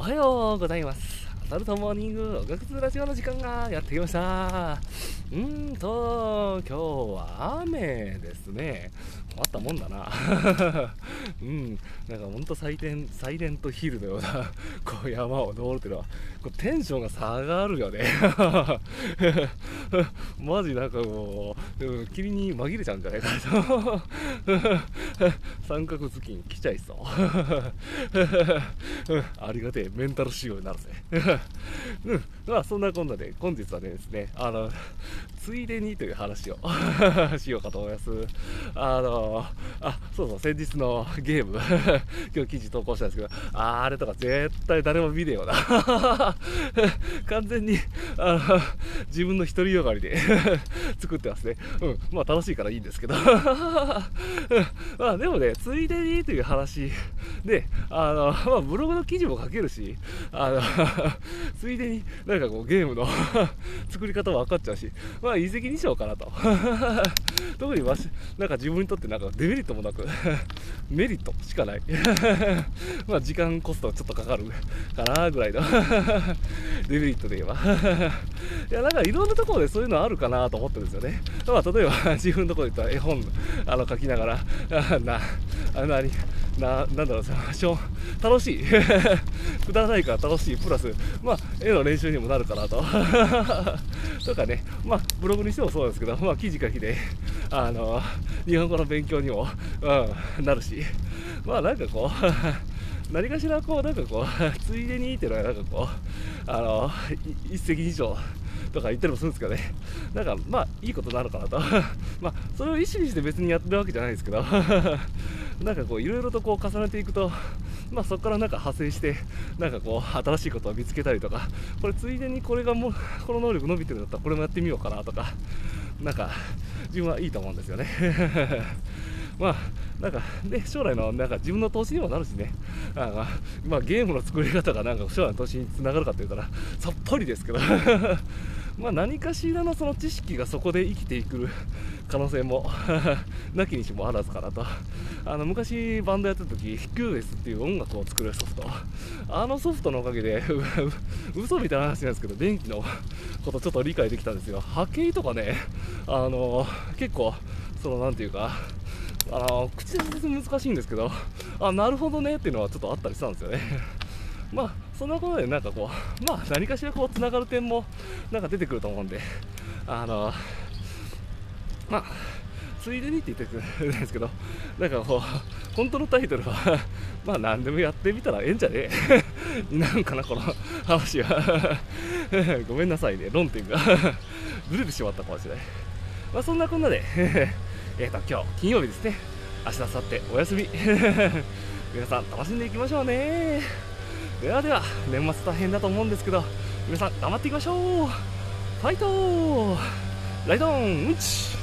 おはようございます。アサルトモーニングおがくずラジオの時間がやってきました。うーんと、今日は雨ですね。困ったもんだな。うん、なんかほんとサイレンサイレントヒールのようなこう山を登るっていうのは、こうテンションが下がるよね。マジなんかもう、霧に紛れちゃうんじゃないかと。三角頭巾来ちゃいそう。う んありがてえメンタル仕様になるぜ。うん、まあそんなこんなで本日はねですね、あの、ついでにという話を しようかと思います。あの、あ、そうそう、先日のゲーム、今日記事投稿したんですけど、あれとか絶対誰も見ねえよな。完全に、あの、自分の独りよがりで作ってますね。うん、まあ楽しいからいいんですけど。うんまあでもね、ついでにという話 で、あの、まあブログの記事も書けるし、あの、ついでになんかこうゲームの作り方も分かっちゃうし、まあ一石二鳥かなと。特にわし、なんか自分にとってなんかデメリットもなく、メリットしかない。まあ時間コストちょっとかかるかなぐらいのデメリットで言えば。いや、なんかいろんなところでそういうのあるかなと思ってるんですよね。まあ例えば自分のところで言ったら絵本あの書きながら、な、あなに、な、なんだろうさ、しょ楽しい。くだらないから楽しい。プラス、まあ絵の練習にもなるかなと。とかね、まあブログにしてもそうですけど、まあ記事書きで、あの、日本語の勉強にも、うん、なるし、まあなんかこう、何かしらこう、なんかこう、ついでにっていうのはなんかこう、あの、一石二鳥とか言ったりもするんですけどね、なんかまあいいことなのかなと。まあそれを意識して別にやってるわけじゃないですけど、なんかこういろいろとこう重ねていくと、まあそこからなんか派生して、なんかこう新しいことを見つけたりとか、これついでにこれがもう、この能力伸びてるんだったらこれもやってみようかなとか、なんか自分はいいと思うんですよね。まあ、なんか、ね、将来のなんか自分の投資にもなるしね、あのまあ、ゲームの作り方がなんか将来の投資につながるかというたら、さっぱりですけど、まあ何かしらのその知識がそこで生きていく可能性も なきにしもあらずかなと。あの昔バンドやってた時、QS っていう音楽を作るソフト、あのソフトのおかげで、嘘みたいな話なんですけど、電気のことちょっと理解できたんですよ。波形とかね、あの結構、そのなんていうか、あの口で説明難しいんですけど、あなるほどねっていうのはちょっとあったりしたんですよね。まあそんなことでなんかこう、まあ何かしらこうつながる点もなんか出てくると思うんで、あのまあついでにって言ってくるんですけど、なんかこう本当のタイトルは まあ何でもやってみたらええんじゃねえ？なんかなこの話はごめんなさいね論点がずれてしまったかもしれない。まあそんなこんなで。えーと今日金曜日ですね。明日明後日お休み。皆さん楽しんでいきましょうね。ではでは年末大変だと思うんですけど皆さん頑張っていきましょう。ファイト!ライドン!うんち